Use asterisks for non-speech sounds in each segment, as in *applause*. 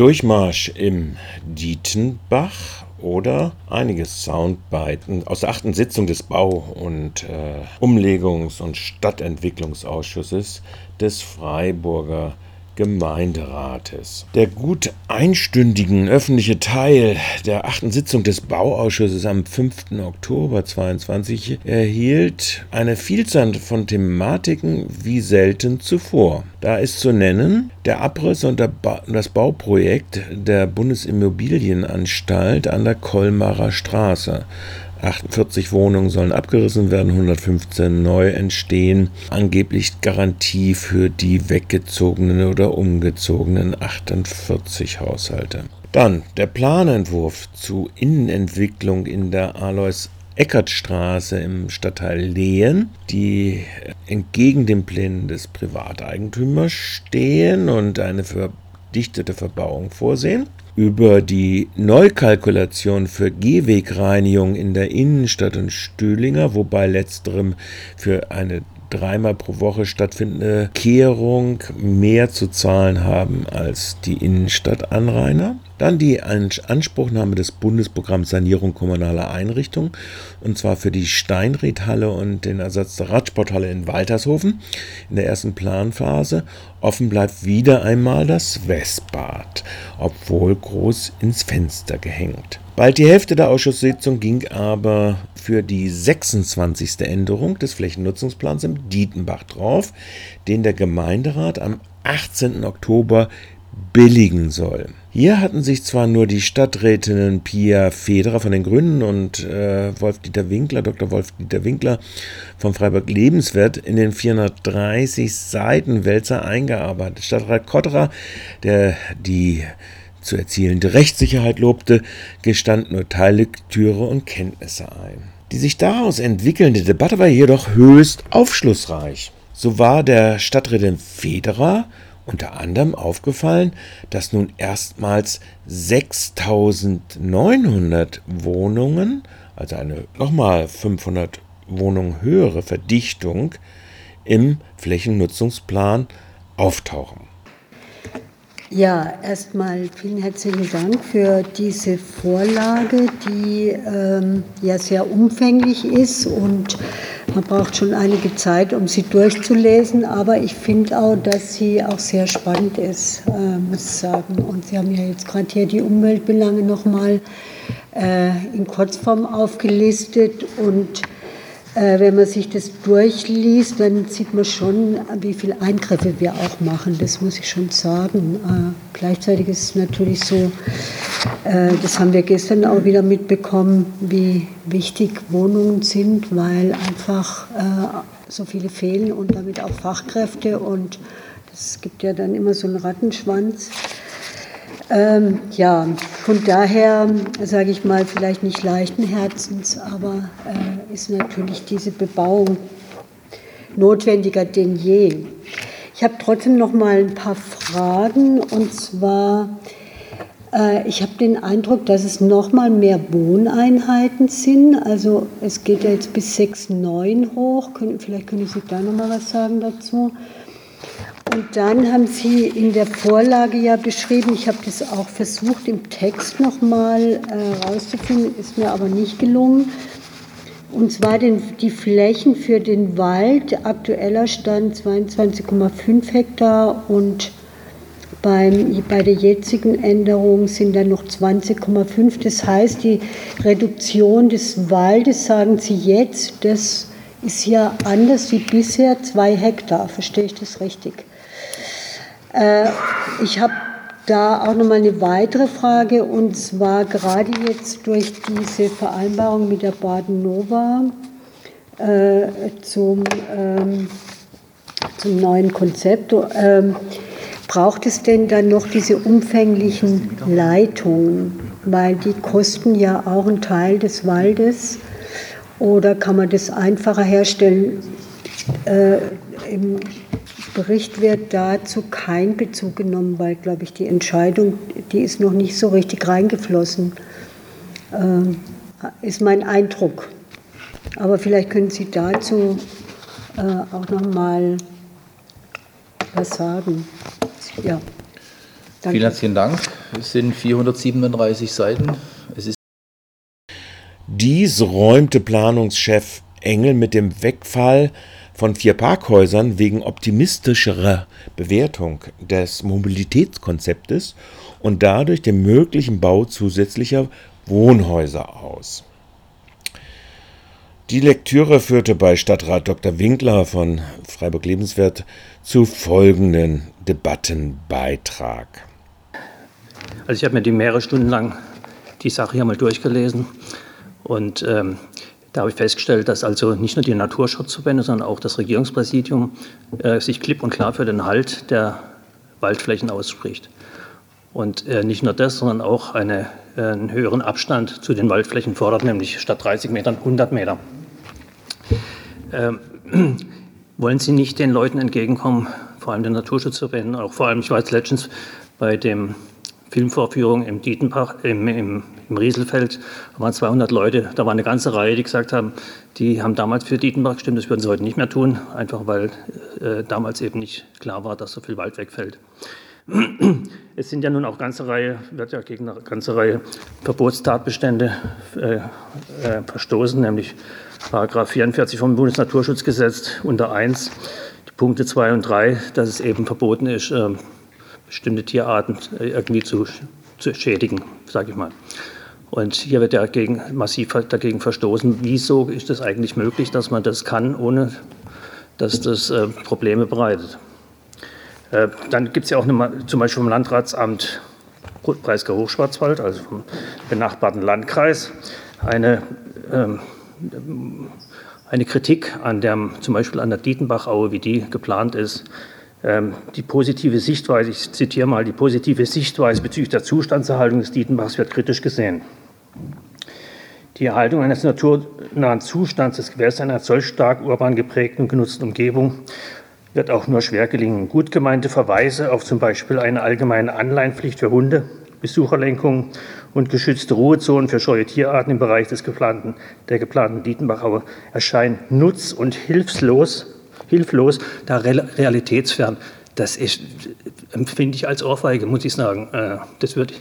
Durchmarsch im Dietenbach oder einige Soundbiten aus der achten Sitzung des Bau- und äh, Umlegungs- und Stadtentwicklungsausschusses des Freiburger Gemeinderates. Der gut einstündigen öffentliche Teil der achten Sitzung des Bauausschusses am 5. Oktober 2022 erhielt eine Vielzahl von Thematiken wie selten zuvor. Da ist zu nennen der Abriss und das Bauprojekt der Bundesimmobilienanstalt an der Kolmarer Straße. 48 Wohnungen sollen abgerissen werden, 115 neu entstehen. Angeblich Garantie für die weggezogenen oder umgezogenen 48 Haushalte. Dann der Planentwurf zu Innenentwicklung in der Alois Eckertstraße im Stadtteil Lehen, die entgegen den Plänen des Privateigentümers stehen und eine verdichtete Verbauung vorsehen. Über die Neukalkulation für Gehwegreinigung in der Innenstadt und Stühlinger, wobei letzterem für eine dreimal pro Woche stattfindende Kehrung mehr zu zahlen haben als die Innenstadtanrainer. Dann die Anspruchnahme des Bundesprogramms Sanierung kommunaler Einrichtungen, und zwar für die Steinriedhalle und den Ersatz der Radsporthalle in Waltershofen in der ersten Planphase. Offen bleibt wieder einmal das Westbad, obwohl groß ins Fenster gehängt. Bald die Hälfte der Ausschusssitzung ging aber für die 26. Änderung des Flächennutzungsplans im Dietenbach drauf, den der Gemeinderat am 18. Oktober billigen soll. Hier hatten sich zwar nur die Stadträtinnen Pia Federer von den Grünen und äh, Wolf-Dieter Winkler, Dr. Wolf-Dieter Winkler vom Freiburg Lebenswert in den 430 Seiten Wälzer eingearbeitet. Stadtrat Kotterer, der die zu erzielende Rechtssicherheit lobte, gestand nur Teillektüre und Kenntnisse ein. Die sich daraus entwickelnde Debatte war jedoch höchst aufschlussreich. So war der Stadträtin Federer unter anderem aufgefallen, dass nun erstmals 6900 Wohnungen, also eine nochmal 500 Wohnungen höhere Verdichtung im Flächennutzungsplan auftauchen. Ja, erstmal vielen herzlichen Dank für diese Vorlage, die ähm, ja sehr umfänglich ist und man braucht schon einige Zeit, um sie durchzulesen, aber ich finde auch, dass sie auch sehr spannend ist, äh, muss ich sagen. Und Sie haben ja jetzt gerade hier die Umweltbelange nochmal äh, in Kurzform aufgelistet und wenn man sich das durchliest, dann sieht man schon, wie viele Eingriffe wir auch machen. Das muss ich schon sagen. Äh, gleichzeitig ist es natürlich so, äh, das haben wir gestern auch wieder mitbekommen, wie wichtig Wohnungen sind, weil einfach so viele fehlen und damit auch Fachkräfte. Und es gibt ja dann immer so einen Rattenschwanz. Ähm, ja, von daher sage ich mal, vielleicht nicht leichten Herzens, aber äh, ist natürlich diese Bebauung notwendiger denn je. Ich habe trotzdem noch mal ein paar Fragen und zwar, äh, ich habe den Eindruck, dass es noch mal mehr Wohneinheiten sind. Also es geht ja jetzt bis 6, 9 hoch. Vielleicht können Sie da noch mal was sagen dazu. Und dann haben Sie in der Vorlage ja beschrieben, ich habe das auch versucht im Text nochmal herauszufinden, äh, ist mir aber nicht gelungen. Und zwar den, die Flächen für den Wald, aktueller Stand 22,5 Hektar und beim, bei der jetzigen Änderung sind dann noch 20,5. Das heißt, die Reduktion des Waldes, sagen Sie jetzt, das ist ja anders wie bisher, zwei Hektar. Verstehe ich das richtig? Äh, ich habe da auch noch mal eine weitere Frage und zwar gerade jetzt durch diese Vereinbarung mit der Baden Nova äh, zum, ähm, zum neuen Konzept. Ähm, braucht es denn dann noch diese umfänglichen Leitungen, weil die kosten ja auch einen Teil des Waldes? Oder kann man das einfacher herstellen? Äh, im, Bericht wird dazu kein Bezug genommen, weil, glaube ich, die Entscheidung, die ist noch nicht so richtig reingeflossen, äh, ist mein Eindruck. Aber vielleicht können Sie dazu äh, auch noch mal was sagen. Ja. Danke. Vielen herzlichen Dank. Es sind 437 Seiten. Es ist Dies räumte Planungschef Engel mit dem Wegfall von vier Parkhäusern wegen optimistischerer Bewertung des Mobilitätskonzeptes und dadurch dem möglichen Bau zusätzlicher Wohnhäuser aus. Die Lektüre führte bei Stadtrat Dr. Winkler von Freiburg Lebenswert zu folgenden Debattenbeitrag. Also ich habe mir die mehrere Stunden lang die Sache hier mal durchgelesen und ähm, da habe ich festgestellt, dass also nicht nur die Naturschutzverbände, sondern auch das Regierungspräsidium äh, sich klipp und klar für den Halt der Waldflächen ausspricht. Und äh, nicht nur das, sondern auch eine, äh, einen höheren Abstand zu den Waldflächen fordert, nämlich statt 30 Metern 100 Meter. Ähm, *clears throat* wollen Sie nicht den Leuten entgegenkommen, vor allem den Naturschutzverbänden, auch vor allem, ich war jetzt letztens bei dem Filmvorführung im Dietenbach, im, im, im, Rieselfeld, waren 200 Leute, da war eine ganze Reihe, die gesagt haben, die haben damals für Dietenbach gestimmt, das würden sie heute nicht mehr tun, einfach weil äh, damals eben nicht klar war, dass so viel Wald wegfällt. *clears throat* Es sind ja nun auch ganze Reihe, wird ja gegen eine ganze Reihe Verbotstatbestände äh, äh, verstoßen, nämlich Paragraph 44 vom Bundesnaturschutzgesetz unter 1, die Punkte 2 und 3, dass es eben verboten ist, äh, bestimmte Tierarten äh, irgendwie zu, zu schädigen, sage ich mal. Und hier wird ja gegen, massiv dagegen verstoßen. Wieso ist es eigentlich möglich, dass man das kann, ohne dass das äh, Probleme bereitet? Äh, dann gibt es ja auch eine, zum Beispiel vom Landratsamt Breisgau-Hochschwarzwald, also vom benachbarten Landkreis, eine ähm, eine Kritik an der, zum Beispiel an der Dietenbachaue, wie die geplant ist. Ähm, die positive Sichtweise, ich zitiere mal, die positive Sichtweise bezüglich der Zustandserhaltung des Dietenbachs wird kritisch gesehen. Die Erhaltung eines naturnahen Zustands des Gewässers in einer solch stark urban geprägten und genutzten Umgebung wird auch nur schwer gelingen. Gut gemeinte Verweise auf zum Beispiel eine allgemeine Anleihenpflicht für Hunde, Besucherlenkung und geschützte Ruhezonen für scheue Tierarten im Bereich des geplanten, der geplanten Dietenbachaue erscheinen nutz- und hilflos, hilflos, da realitätsfern. Das ist, empfinde ich als Ohrfeige, muss ich sagen. Äh, das würde,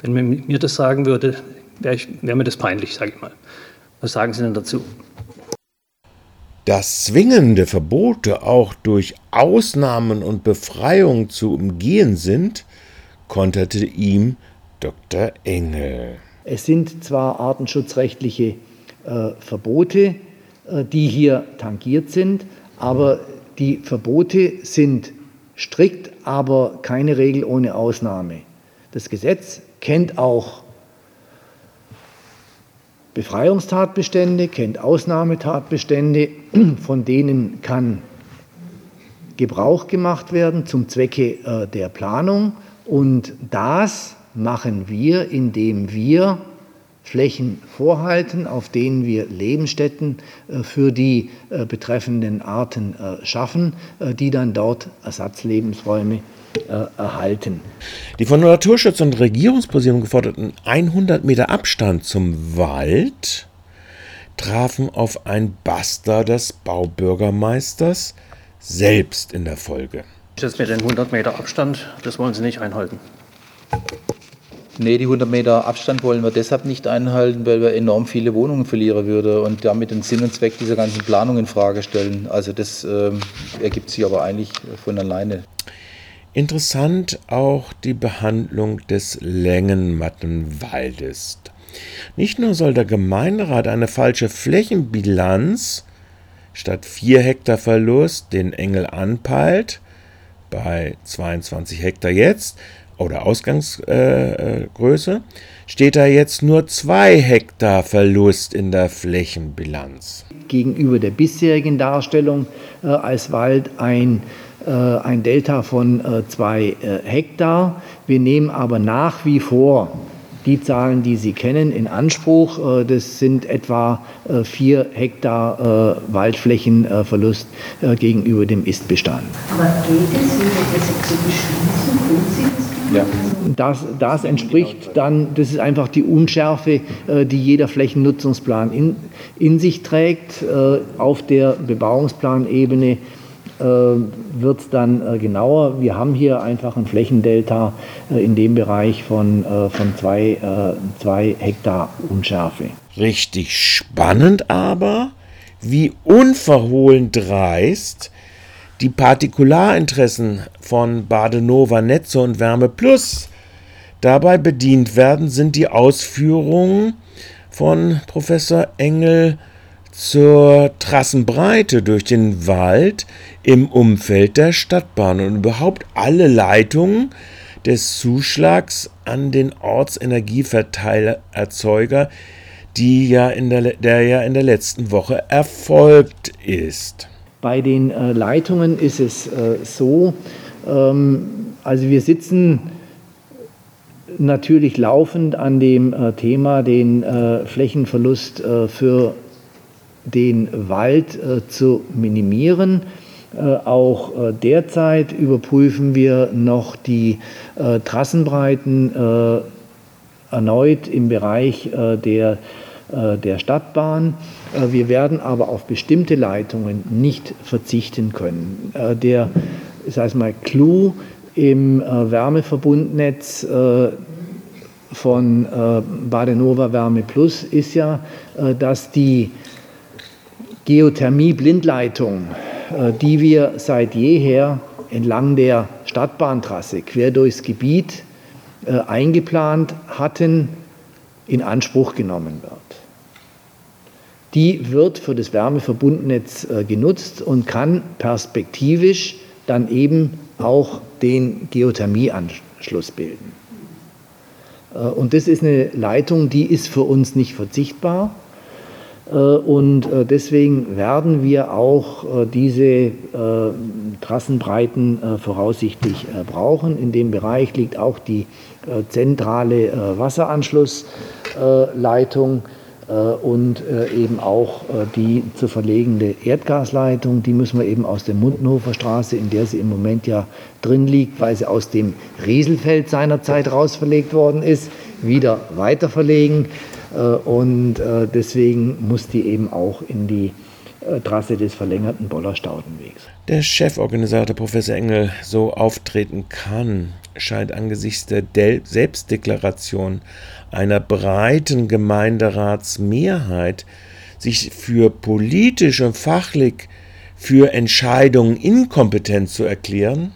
wenn man mir das sagen würde, wäre wär mir das peinlich, sage ich mal. Was sagen Sie denn dazu? Dass zwingende Verbote auch durch Ausnahmen und Befreiungen zu umgehen sind, konterte ihm Dr. Engel. Es sind zwar artenschutzrechtliche äh, Verbote, äh, die hier tangiert sind, aber die Verbote sind strikt, aber keine Regel ohne Ausnahme. Das Gesetz kennt auch Befreiungstatbestände, kennt Ausnahmetatbestände, *clears throat* von denen kann Gebrauch gemacht werden zum Zwecke äh, der Planung. Und das machen wir, indem wir Flächen vorhalten, auf denen wir Lebensstätten äh, für die äh, betreffenden Arten schaffen, die dann dort Ersatzlebensräume erhalten. Die von Naturschutz und Regierungspräsidium geforderten 100 Meter Abstand zum Wald trafen auf ein Baster des Baubürgermeisters selbst in der Folge. Das mit den 100 Meter Abstand, das wollen Sie nicht einhalten. Nee, die 100 Meter Abstand wollen wir deshalb nicht einhalten, weil wir enorm viele Wohnungen verlieren würden und damit den Sinn und Zweck dieser ganzen Planung in Frage stellen. Also das äh, ergibt sich aber eigentlich von alleine. Interessant auch die Behandlung des Längenmattenwaldes. Nicht nur soll der Gemeinderat eine falsche Flächenbilanz statt 4 Hektar Verlust den Engel anpeilt, bei 22 Hektar jetzt, oder Ausgangsgröße, äh, steht da jetzt nur 2 Hektar Verlust in der Flächenbilanz. Gegenüber der bisherigen Darstellung äh, als Wald ein, äh, ein Delta von 2 äh, äh, Hektar. Wir nehmen aber nach wie vor die Zahlen, die Sie kennen, in Anspruch. Äh, das sind etwa 4 Hektar Waldflächenverlust gegenüber dem Istbestand. Aber geht es, wenn das jetzt so beschließen, können Sie das ja. Das, das entspricht dann, das ist einfach die Unschärfe, äh, die jeder Flächennutzungsplan in, in sich trägt. Äh, auf der Bebauungsplanebene äh, wird es dann äh, genauer. Wir haben hier einfach ein Flächendelta äh, in dem Bereich von, äh, von zwei, äh, zwei Hektar Unschärfe. Richtig spannend aber, wie unverhohlen dreist die Partikularinteressen von Badenova Netze und Wärme Plus dabei bedient werden, sind die Ausführungen von Professor Engel zur Trassenbreite durch den Wald im Umfeld der Stadtbahn und überhaupt alle Leitungen des Zuschlags an den Ortsenergieverteilererzeuger, die ja in der, der ja in der letzten Woche erfolgt ist. Bei den äh, Leitungen ist es äh, so, ähm, also wir sitzen natürlich laufend an dem äh, Thema, den äh, Flächenverlust äh, für den Wald äh, zu minimieren. auch derzeit überprüfen wir noch die Trassenbreiten erneut im Bereich der, der Stadtbahn. wir werden aber auf bestimmte Leitungen nicht verzichten können. der, ich sage mal, Clou im äh, Wärmeverbundnetz äh, von äh, Badenova Wärme Plus ist ja, äh, dass die Geothermie-Blindleitung, äh, die wir seit jeher entlang der Stadtbahntrasse quer durchs Gebiet äh, eingeplant hatten, in Anspruch genommen wird. Die wird für das Wärmeverbundnetz genutzt und kann perspektivisch dann eben auch den Geothermieanschluss bilden. Äh, und das ist eine Leitung, die ist für uns nicht verzichtbar. Äh, und äh, deswegen werden wir auch diese Trassenbreiten voraussichtlich brauchen. In dem Bereich liegt auch die zentrale Wasseranschlussleitung äh, und äh, eben auch äh, die zu verlegende Erdgasleitung, die müssen wir eben aus der Mundenhofer Straße, in der sie im Moment ja drin liegt, weil sie aus dem Rieselfeld seinerzeit rausverlegt worden ist, wieder weiter verlegen. Und deswegen muss die eben auch in die Trasse des verlängerten Bollerstaudenwegs. Der Cheforganisator Professor Engel so auftreten kann, scheint angesichts der Del Selbstdeklaration einer breiten Gemeinderatsmehrheit sich für politisch und fachlich für Entscheidungen inkompetent zu erklären,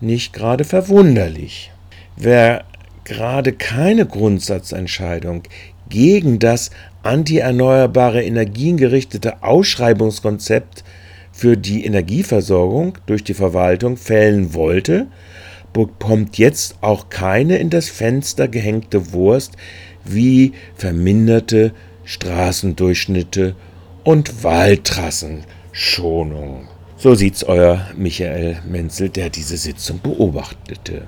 nicht gerade verwunderlich. Wer gerade keine Grundsatzentscheidung gegen das anti-erneuerbare Energien gerichtete Ausschreibungskonzept für die Energieversorgung durch die Verwaltung fällen wollte, bekommt jetzt auch keine in das Fenster gehängte Wurst wie verminderte Straßendurchschnitte und Waldtrassenschonung. So sieht's euer Michael Menzel, der diese Sitzung beobachtete.